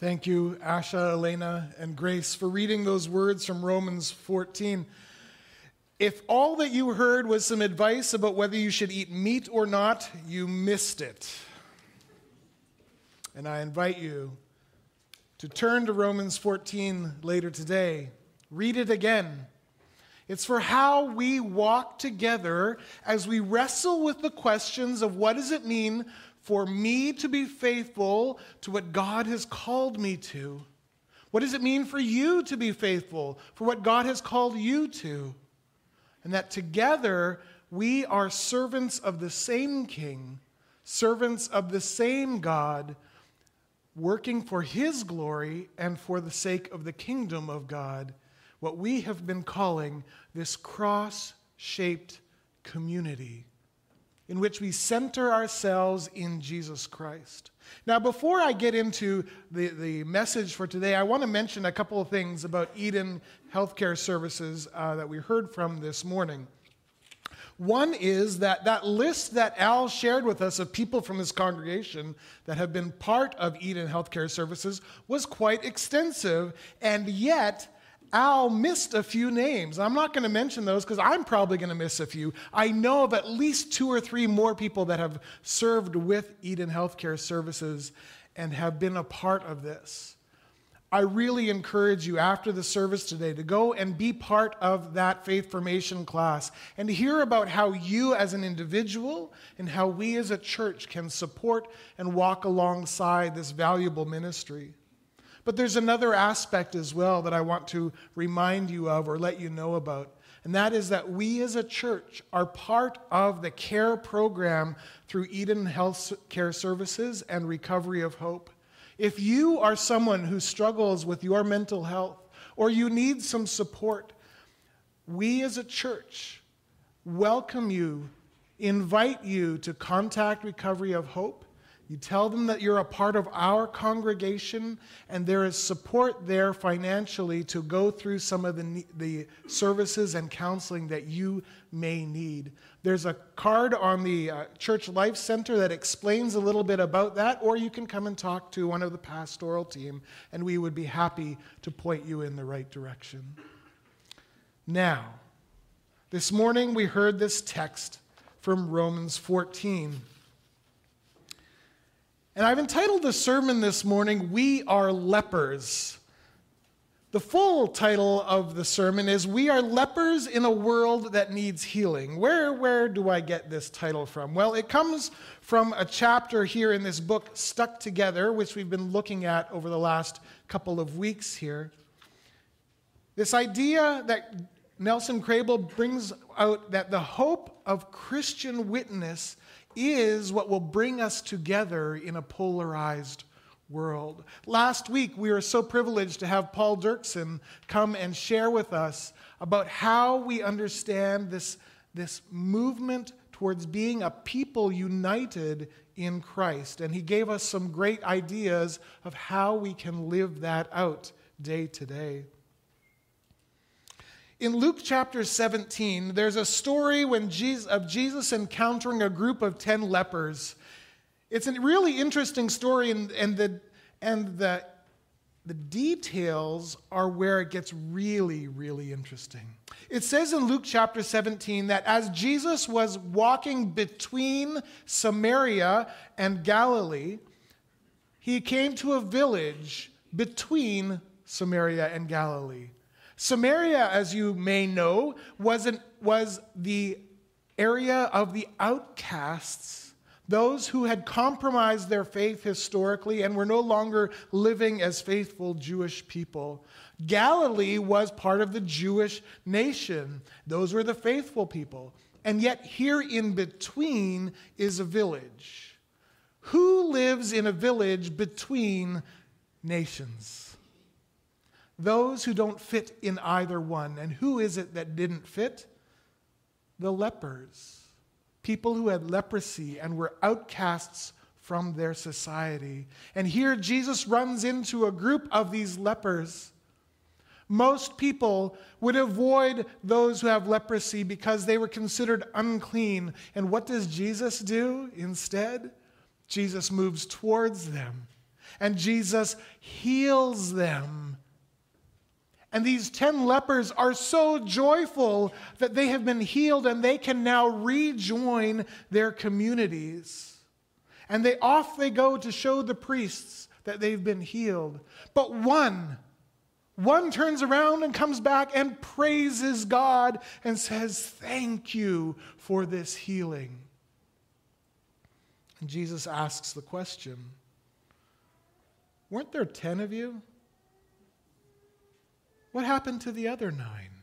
Thank you, Asha, Elena, and Grace, for reading those words from Romans 14. If all that you heard was some advice about whether you should eat meat or not, you missed it. And I invite you to turn to Romans 14 later today. Read it again. It's for how we walk together as we wrestle with the questions of what does it mean for me to be faithful to what God has called me to? What does it mean for you to be faithful for what God has called you to? And that together we are servants of the same King, servants of the same God, working for His glory and for the sake of the kingdom of God, what we have been calling this cross shaped community in which we center ourselves in Jesus Christ. Now, before I get into the, the message for today, I want to mention a couple of things about Eden Healthcare Services uh, that we heard from this morning. One is that that list that Al shared with us of people from his congregation that have been part of Eden Healthcare Services was quite extensive, and yet Al missed a few names. I'm not going to mention those because I'm probably going to miss a few. I know of at least two or three more people that have served with Eden Healthcare Services and have been a part of this. I really encourage you after the service today to go and be part of that faith formation class and hear about how you as an individual and how we as a church can support and walk alongside this valuable ministry. But there's another aspect as well that I want to remind you of or let you know about. And that is that we as a church are part of the care program through Eden Health Care Services and Recovery of Hope. If you are someone who struggles with your mental health or you need some support, we as a church welcome you, invite you to contact Recovery of Hope you tell them that you're a part of our congregation and there is support there financially to go through some of the, the services and counseling that you may need. There's a card on the uh, Church Life Center that explains a little bit about that, or you can come and talk to one of the pastoral team and we would be happy to point you in the right direction. Now, this morning we heard this text from Romans 14. And I've entitled the sermon this morning, We Are Lepers. The full title of the sermon is We Are Lepers in a World That Needs Healing. Where, where do I get this title from? Well, it comes from a chapter here in this book, Stuck Together, which we've been looking at over the last couple of weeks here. This idea that Nelson Kraybill brings out that the hope of Christian witness is what will bring us together in a polarized world. Last week, we were so privileged to have Paul Dirksen come and share with us about how we understand this, this movement towards being a people united in Christ. And he gave us some great ideas of how we can live that out day to day. In Luke chapter 17, there's a story when Jesus, of Jesus encountering a group of 10 lepers. It's a really interesting story, and, and, the, and the, the details are where it gets really, really interesting. It says in Luke chapter 17 that as Jesus was walking between Samaria and Galilee, he came to a village between Samaria and Galilee. Samaria, as you may know, was, an, was the area of the outcasts, those who had compromised their faith historically and were no longer living as faithful Jewish people. Galilee was part of the Jewish nation, those were the faithful people. And yet, here in between is a village. Who lives in a village between nations? Those who don't fit in either one. And who is it that didn't fit? The lepers, people who had leprosy and were outcasts from their society. And here Jesus runs into a group of these lepers. Most people would avoid those who have leprosy because they were considered unclean. And what does Jesus do instead? Jesus moves towards them and Jesus heals them. And these 10 lepers are so joyful that they have been healed and they can now rejoin their communities. And they off they go to show the priests that they've been healed. But one, one turns around and comes back and praises God and says, Thank you for this healing. And Jesus asks the question Weren't there 10 of you? What happened to the other nine?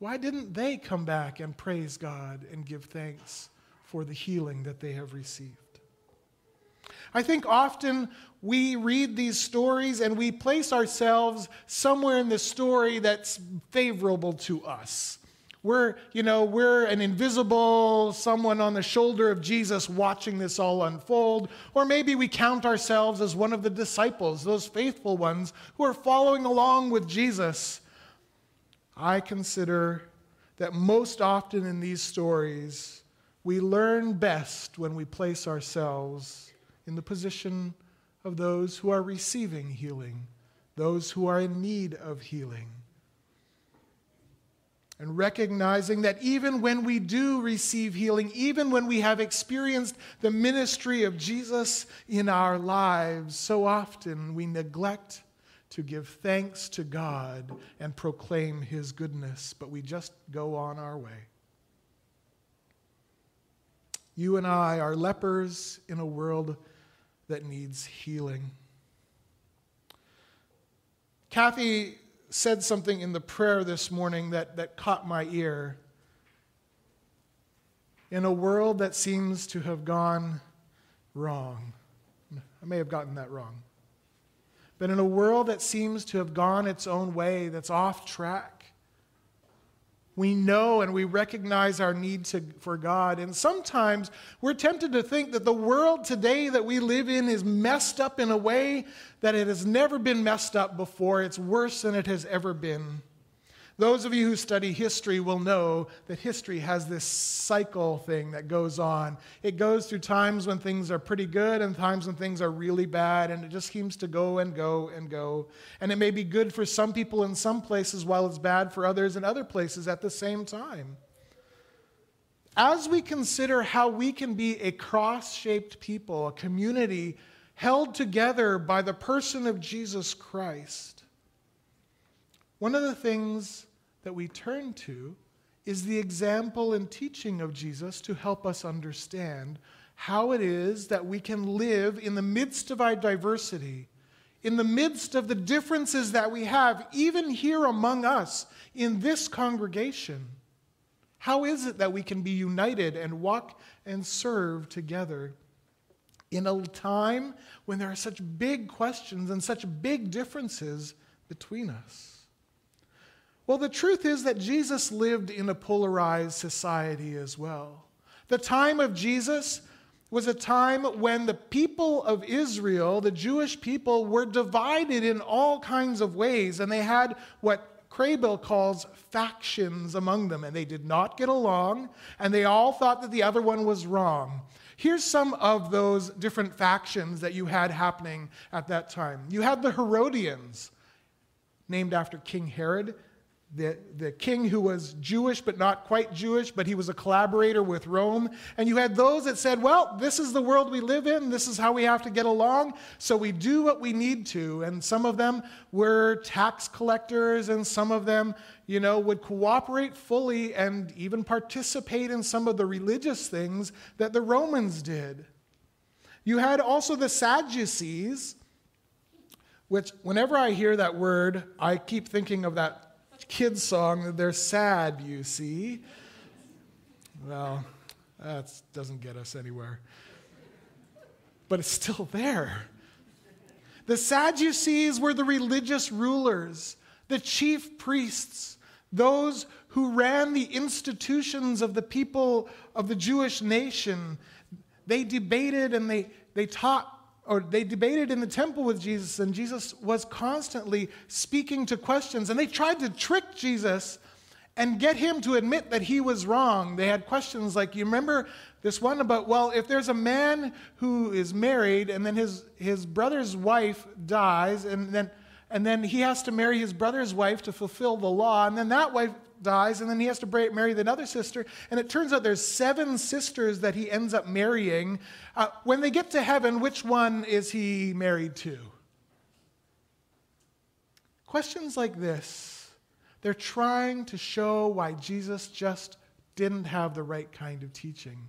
Why didn't they come back and praise God and give thanks for the healing that they have received? I think often we read these stories and we place ourselves somewhere in the story that's favorable to us. We're, you know, we're an invisible someone on the shoulder of Jesus watching this all unfold. Or maybe we count ourselves as one of the disciples, those faithful ones who are following along with Jesus. I consider that most often in these stories, we learn best when we place ourselves in the position of those who are receiving healing, those who are in need of healing and recognizing that even when we do receive healing, even when we have experienced the ministry of Jesus in our lives, so often we neglect to give thanks to God and proclaim His goodness, but we just go on our way. You and I are lepers in a world that needs healing. Kathy said something in the prayer this morning that, that caught my ear. In a world that seems to have gone wrong, I may have gotten that wrong, but in a world that seems to have gone its own way, that's off track, we know and we recognize our need to, for God. And sometimes we're tempted to think that the world today that we live in is messed up in a way that it has never been messed up before. It's worse than it has ever been. Those of you who study history will know that history has this cycle thing that goes on. It goes through times when things are pretty good and times when things are really bad, and it just seems to go and go and go. And it may be good for some people in some places while it's bad for others in other places at the same time. As we consider how we can be a cross shaped people, a community held together by the person of Jesus Christ, one of the things that we turn to is the example and teaching of Jesus to help us understand how it is that we can live in the midst of our diversity, in the midst of the differences that we have, even here among us in this congregation. How is it that we can be united and walk and serve together in a time when there are such big questions and such big differences between us? Well, the truth is that Jesus lived in a polarized society as well. The time of Jesus was a time when the people of Israel, the Jewish people, were divided in all kinds of ways, and they had what Kraybill calls factions among them, and they did not get along, and they all thought that the other one was wrong. Here's some of those different factions that you had happening at that time. You had the Herodians, named after King Herod the, the king who was Jewish but not quite Jewish, but he was a collaborator with Rome. And you had those that said, well, this is the world we live in, this is how we have to get along, so we do what we need to. And some of them were tax collectors, and some of them, you know, would cooperate fully and even participate in some of the religious things that the Romans did. You had also the Sadducees, which, whenever I hear that word, I keep thinking of that kids' song. that They're sad, you see. Well, that doesn't get us anywhere. But it's still there. The Sadducees were the religious rulers, the chief priests, those who ran the institutions of the people of the Jewish nation. They debated and they, they taught or they debated in the temple with Jesus, and Jesus was constantly speaking to questions. And they tried to trick Jesus and get him to admit that he was wrong. They had questions like, you remember this one about, well, if there's a man who is married and then his, his brother's wife dies, and then, and then he has to marry his brother's wife to fulfill the law, and then that wife dies, and then he has to marry another sister, and it turns out there's seven sisters that he ends up marrying. Uh, when they get to heaven, which one is he married to? Questions like this, they're trying to show why Jesus just didn't have the right kind of teaching.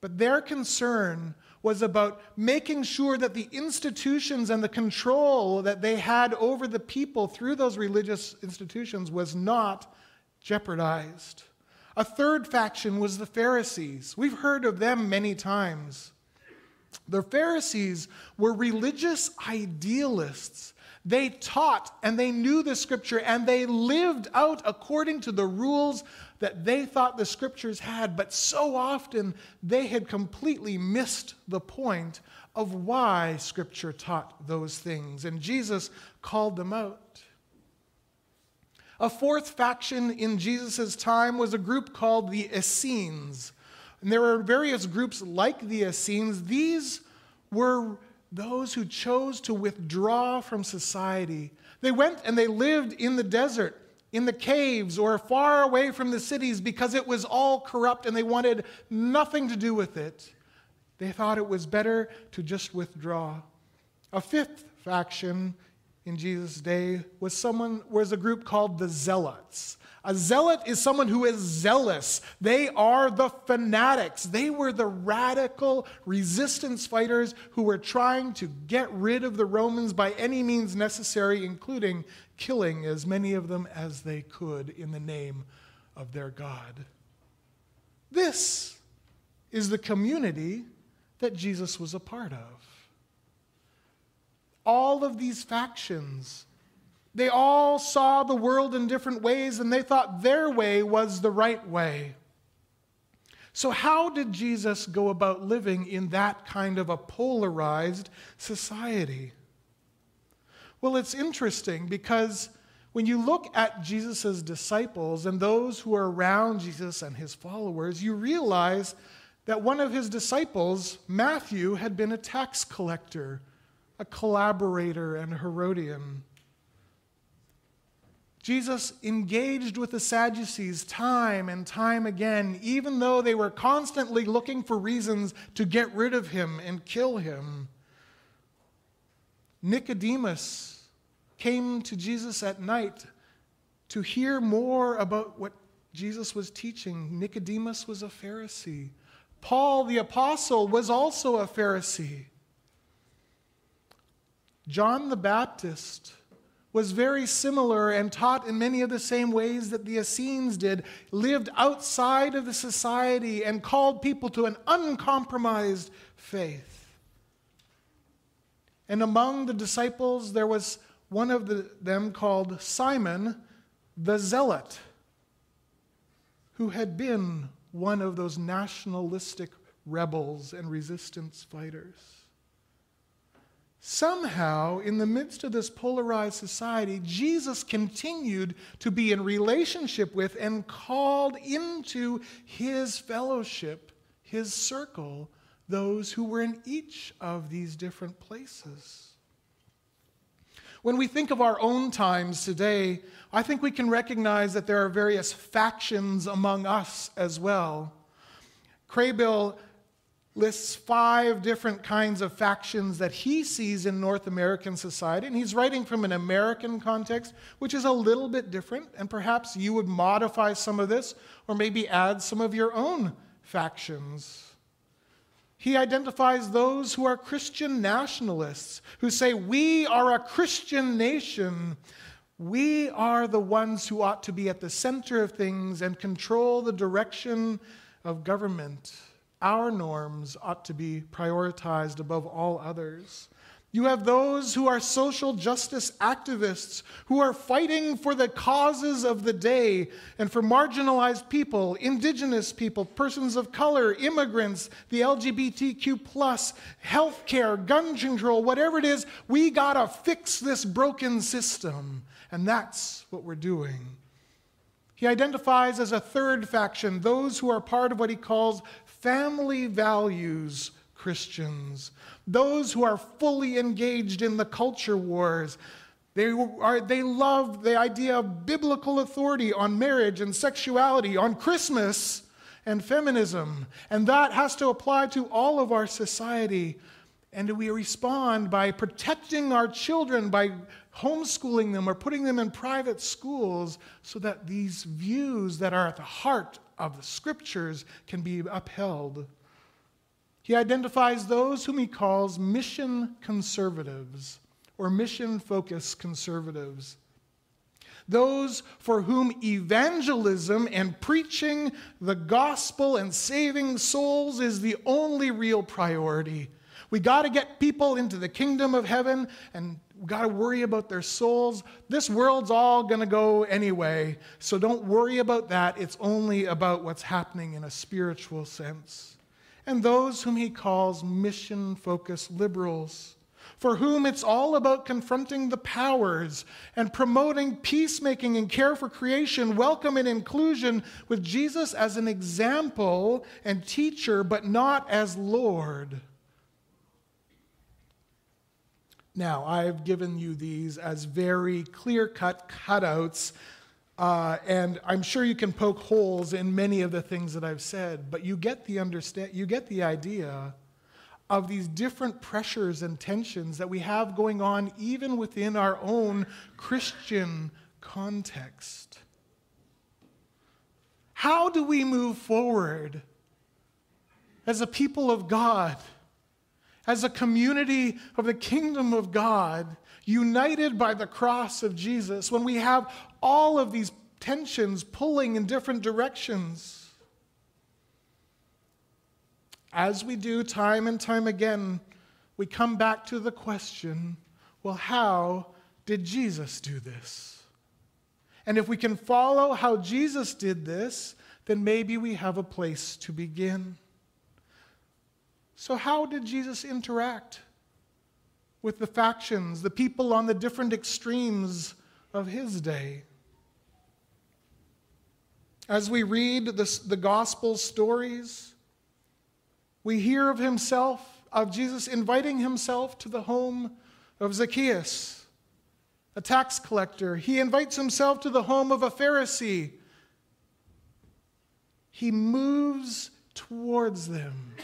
But their concern was about making sure that the institutions and the control that they had over the people through those religious institutions was not jeopardized. A third faction was the Pharisees. We've heard of them many times. The Pharisees were religious idealists they taught and they knew the scripture and they lived out according to the rules that they thought the scriptures had, but so often they had completely missed the point of why scripture taught those things. And Jesus called them out. A fourth faction in Jesus' time was a group called the Essenes. And there were various groups like the Essenes. These were those who chose to withdraw from society. They went and they lived in the desert, in the caves, or far away from the cities because it was all corrupt and they wanted nothing to do with it. They thought it was better to just withdraw. A fifth faction in Jesus' day was someone was a group called the Zealots. A zealot is someone who is zealous. They are the fanatics. They were the radical resistance fighters who were trying to get rid of the Romans by any means necessary, including killing as many of them as they could in the name of their God. This is the community that Jesus was a part of. All of these factions they all saw the world in different ways and they thought their way was the right way. So, how did Jesus go about living in that kind of a polarized society? Well, it's interesting because when you look at Jesus' disciples and those who are around Jesus and his followers, you realize that one of his disciples, Matthew, had been a tax collector, a collaborator, and a Herodian. Jesus engaged with the Sadducees time and time again, even though they were constantly looking for reasons to get rid of him and kill him. Nicodemus came to Jesus at night to hear more about what Jesus was teaching. Nicodemus was a Pharisee. Paul the Apostle was also a Pharisee. John the Baptist was very similar and taught in many of the same ways that the Essenes did, lived outside of the society and called people to an uncompromised faith. And among the disciples, there was one of the, them called Simon the Zealot, who had been one of those nationalistic rebels and resistance fighters. Somehow, in the midst of this polarized society, Jesus continued to be in relationship with and called into his fellowship, his circle, those who were in each of these different places. When we think of our own times today, I think we can recognize that there are various factions among us as well. Kraybill lists five different kinds of factions that he sees in North American society. And he's writing from an American context, which is a little bit different. And perhaps you would modify some of this or maybe add some of your own factions. He identifies those who are Christian nationalists, who say, We are a Christian nation. We are the ones who ought to be at the center of things and control the direction of government. Our norms ought to be prioritized above all others. You have those who are social justice activists who are fighting for the causes of the day and for marginalized people, indigenous people, persons of color, immigrants, the LGBTQ, healthcare, gun control, whatever it is. We got to fix this broken system. And that's what we're doing. He identifies as a third faction those who are part of what he calls family values Christians, those who are fully engaged in the culture wars. They, are, they love the idea of biblical authority on marriage and sexuality, on Christmas and feminism. And that has to apply to all of our society. And we respond by protecting our children, by homeschooling them or putting them in private schools so that these views that are at the heart of the scriptures can be upheld. He identifies those whom he calls mission conservatives or mission focused conservatives. Those for whom evangelism and preaching the gospel and saving souls is the only real priority. We got to get people into the kingdom of heaven and got to worry about their souls. This world's all going to go anyway, so don't worry about that. It's only about what's happening in a spiritual sense. And those whom he calls mission focused liberals, for whom it's all about confronting the powers and promoting peacemaking and care for creation, welcome and inclusion, with Jesus as an example and teacher, but not as Lord. Now, I've given you these as very clear cut cutouts, uh, and I'm sure you can poke holes in many of the things that I've said, but you get the, understand, you get the idea of these different pressures and tensions that we have going on even within our own Christian context. How do we move forward as a people of God? As a community of the kingdom of God, united by the cross of Jesus, when we have all of these tensions pulling in different directions. As we do time and time again, we come back to the question well, how did Jesus do this? And if we can follow how Jesus did this, then maybe we have a place to begin. So, how did Jesus interact with the factions, the people on the different extremes of his day? As we read the, gospel stories, we hear of himself, of Jesus inviting himself to the home of Zacchaeus, a tax collector. He invites himself to the home of a Pharisee. He moves towards them.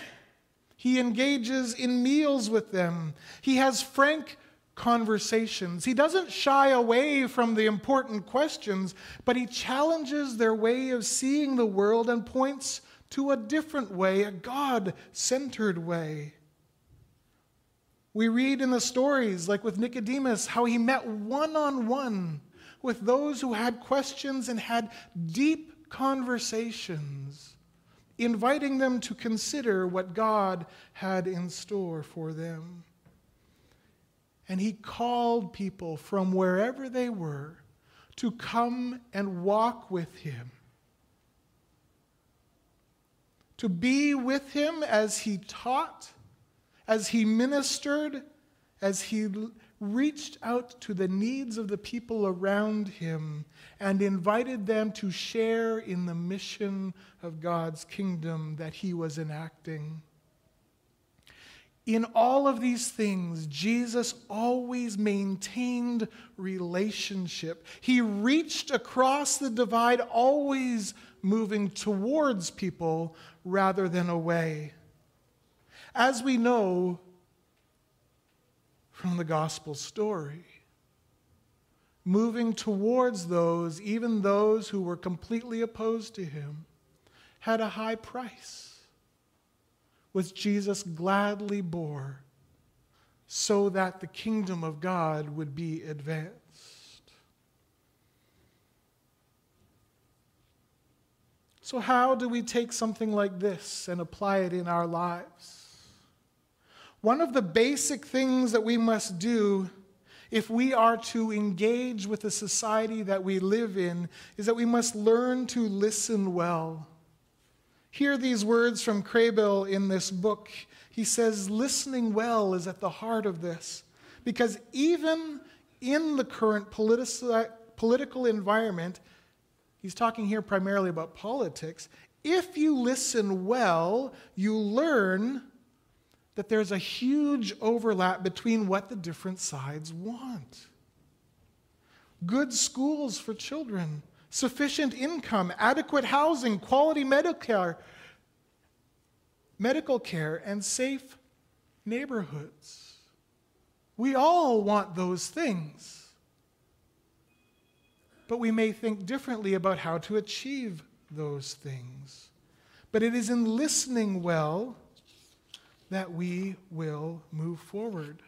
He engages in meals with them. He has frank conversations. He doesn't shy away from the important questions, but he challenges their way of seeing the world and points to a different way, a God centered way. We read in the stories, like with Nicodemus, how he met one on one with those who had questions and had deep conversations inviting them to consider what God had in store for them. And he called people from wherever they were to come and walk with him, to be with him as he taught, as he ministered, as he reached out to the needs of the people around him and invited them to share in the mission of God's kingdom that he was enacting. In all of these things, Jesus always maintained relationship. He reached across the divide, always moving towards people rather than away. As we know, from the gospel story. Moving towards those, even those who were completely opposed to him, had a high price, which Jesus gladly bore so that the kingdom of God would be advanced. So, how do we take something like this and apply it in our lives? One of the basic things that we must do if we are to engage with the society that we live in is that we must learn to listen well. Hear these words from Kraybill in this book. He says, Listening well is at the heart of this. Because even in the current political environment, he's talking here primarily about politics. If you listen well, you learn that there's a huge overlap between what the different sides want. Good schools for children, sufficient income, adequate housing, quality medical care, medical care and safe neighborhoods. We all want those things. But we may think differently about how to achieve those things. But it is in listening well that we will move forward.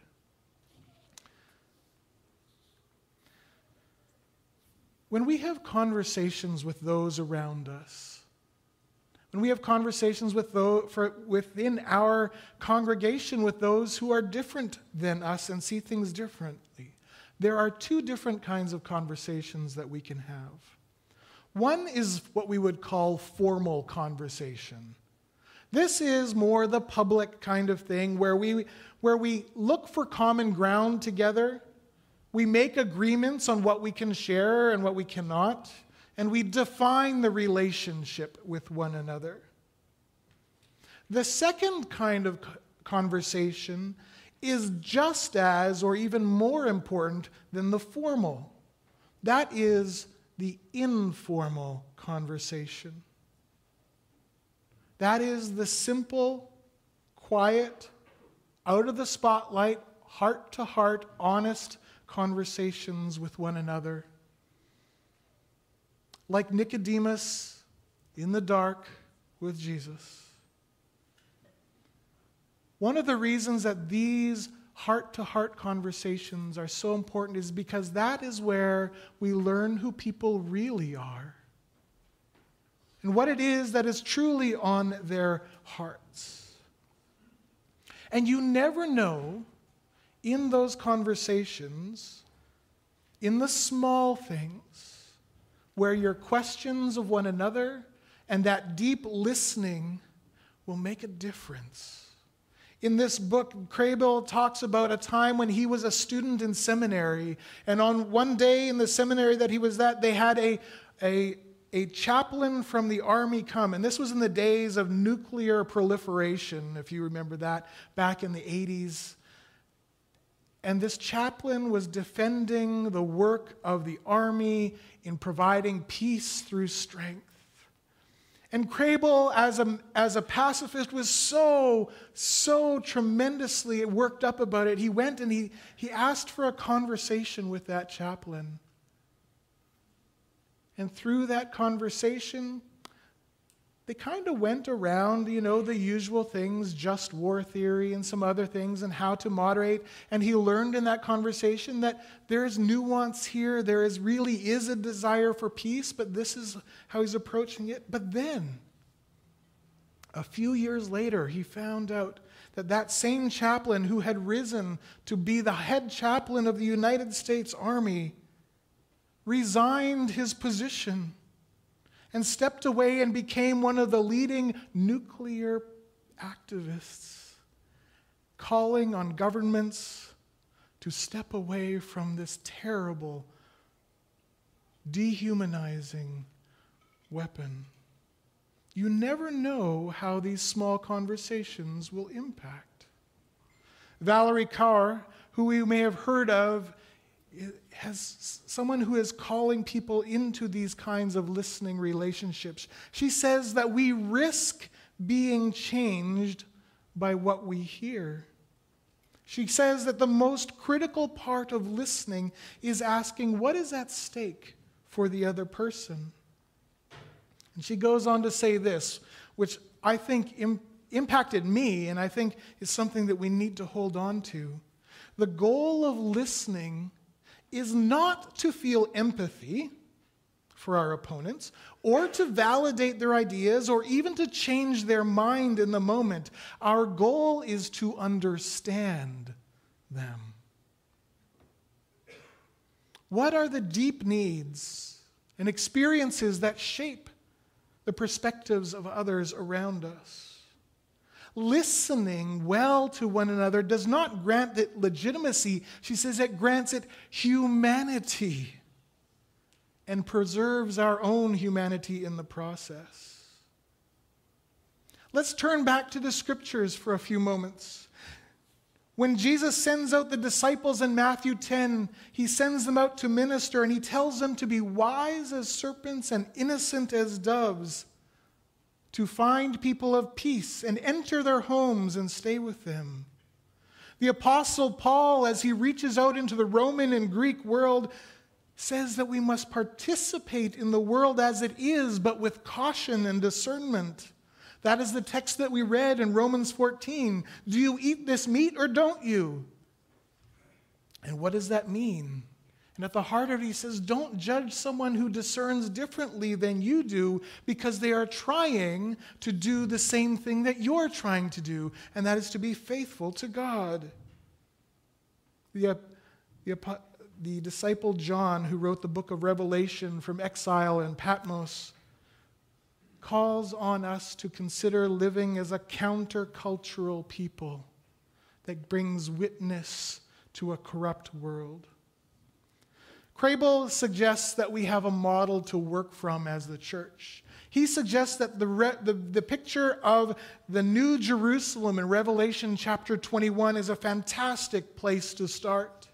When we have conversations with those around us, when we have conversations with those, for, within our congregation with those who are different than us and see things differently, there are two different kinds of conversations that we can have. One is what we would call formal conversation. This is more the public kind of thing where we, where we look for common ground together we make agreements on what we can share and what we cannot, and we define the relationship with one another. The second kind of conversation is just as or even more important than the formal. That is the informal conversation. That is the simple, quiet, out of the spotlight, heart to heart, honest conversations with one another. Like Nicodemus in the dark with Jesus. One of the reasons that these heart to heart conversations are so important is because that is where we learn who people really are and what it is that is truly on their hearts. And you never know in those conversations, in the small things, where your questions of one another and that deep listening will make a difference. In this book, Kraybill talks about a time when he was a student in seminary. And on one day in the seminary that he was at, they had a, a, a chaplain from the army come. And this was in the days of nuclear proliferation, if you remember that, back in the 80s. And this chaplain was defending the work of the army in providing peace through strength. And Kraybill, as a, as a pacifist, was so, so tremendously worked up about it. He went and he, he asked for a conversation with that chaplain. And through that conversation, they kind of went around, you know, the usual things, just war theory and some other things, and how to moderate. And he learned in that conversation that there is nuance here. There is really is a desire for peace, but this is how he's approaching it. But then, a few years later, he found out that that same chaplain who had risen to be the head chaplain of the United States Army resigned his position and stepped away and became one of the leading nuclear activists, calling on governments to step away from this terrible, dehumanizing weapon. You never know how these small conversations will impact. Valarie Kaur, who we may have heard of has someone who is calling people into these kinds of listening relationships. She says that we risk being changed by what we hear. She says that the most critical part of listening is asking, What is at stake for the other person? And she goes on to say this, which I think Im- impacted me, and I think is something that we need to hold on to. The goal of listening is not to feel empathy for our opponents or to validate their ideas or even to change their mind in the moment. Our goal is to understand them. What are the deep needs and experiences that shape the perspectives of others around us? Listening well to one another does not grant it legitimacy. She says it grants it humanity. and preserves our own humanity in the process. Let's turn back to the scriptures for a few moments. When Jesus sends out the disciples in Matthew 10, he sends them out to minister and he tells them to be wise as serpents and innocent as doves, to find people of peace and enter their homes and stay with them. The Apostle Paul, as he reaches out into the Roman and Greek world, says that we must participate in the world as it is, but with caution and discernment. That is the text that we read in Romans 14. Do you eat this meat or don't you? And what does that mean? And at the heart of it, he says, Don't judge someone who discerns differently than you do because they are trying to do the same thing that you're trying to do, and that is to be faithful to God. The, the, the disciple John, who wrote the book of Revelation from exile in Patmos, calls on us to consider living as a countercultural people that brings witness to a corrupt world. Kraybill suggests that we have a model to work from as the church. He suggests that the, re- the, the picture of the New Jerusalem in Revelation chapter 21 is a fantastic place to start.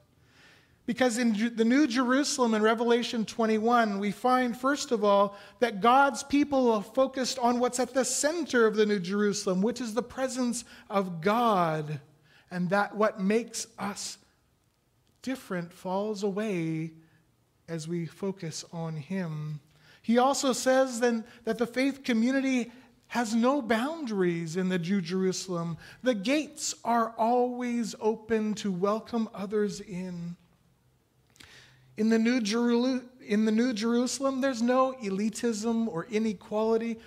Because in the New Jerusalem in Revelation 21, we find, first of all, that God's people are focused on what's at the center of the New Jerusalem, which is the presence of God. And that what makes us different falls away as we focus on Him. He also says then that the faith community has no boundaries in the New Jerusalem. The gates are always open to welcome others in. In the New, Jeru- in the New Jerusalem, there's no elitism or inequality.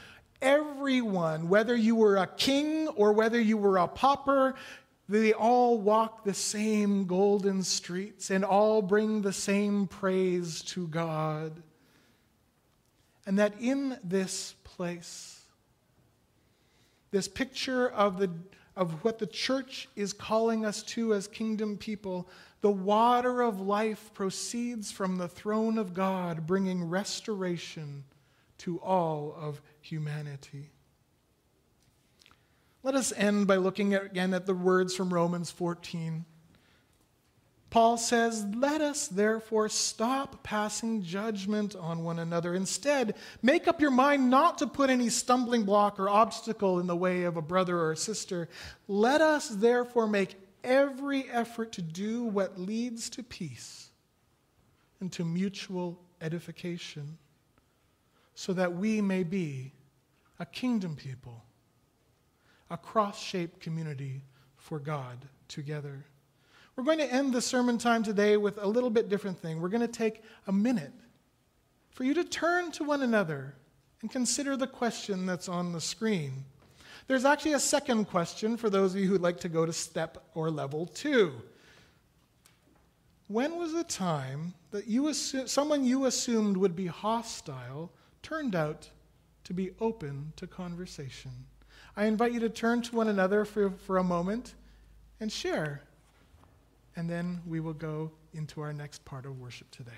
Everyone, whether you were a king or whether you were a pauper, they all walk the same golden streets and all bring the same praise to God. And that in this place, this picture of, the, of what the church is calling us to as kingdom people, the water of life proceeds from the throne of God, bringing restoration to all of humanity. Let us end by looking at, again at the words from Romans 14. Paul says, Let us therefore stop passing judgment on one another. Instead, make up your mind not to put any stumbling block or obstacle in the way of a brother or a sister. Let us therefore make every effort to do what leads to peace and to mutual edification, so that we may be a kingdom people a cross shaped community for God together. We're going to end the sermon time today with a little bit different thing. We're going to take a minute for you to turn to one another and consider the question that's on the screen. There's actually a second question for those of you who'd like to go to step or level two. When was the time that you assu- someone you assumed would be hostile turned out to be open to conversation? I invite you to turn to one another for, for a moment and share. And then we will go into our next part of worship today.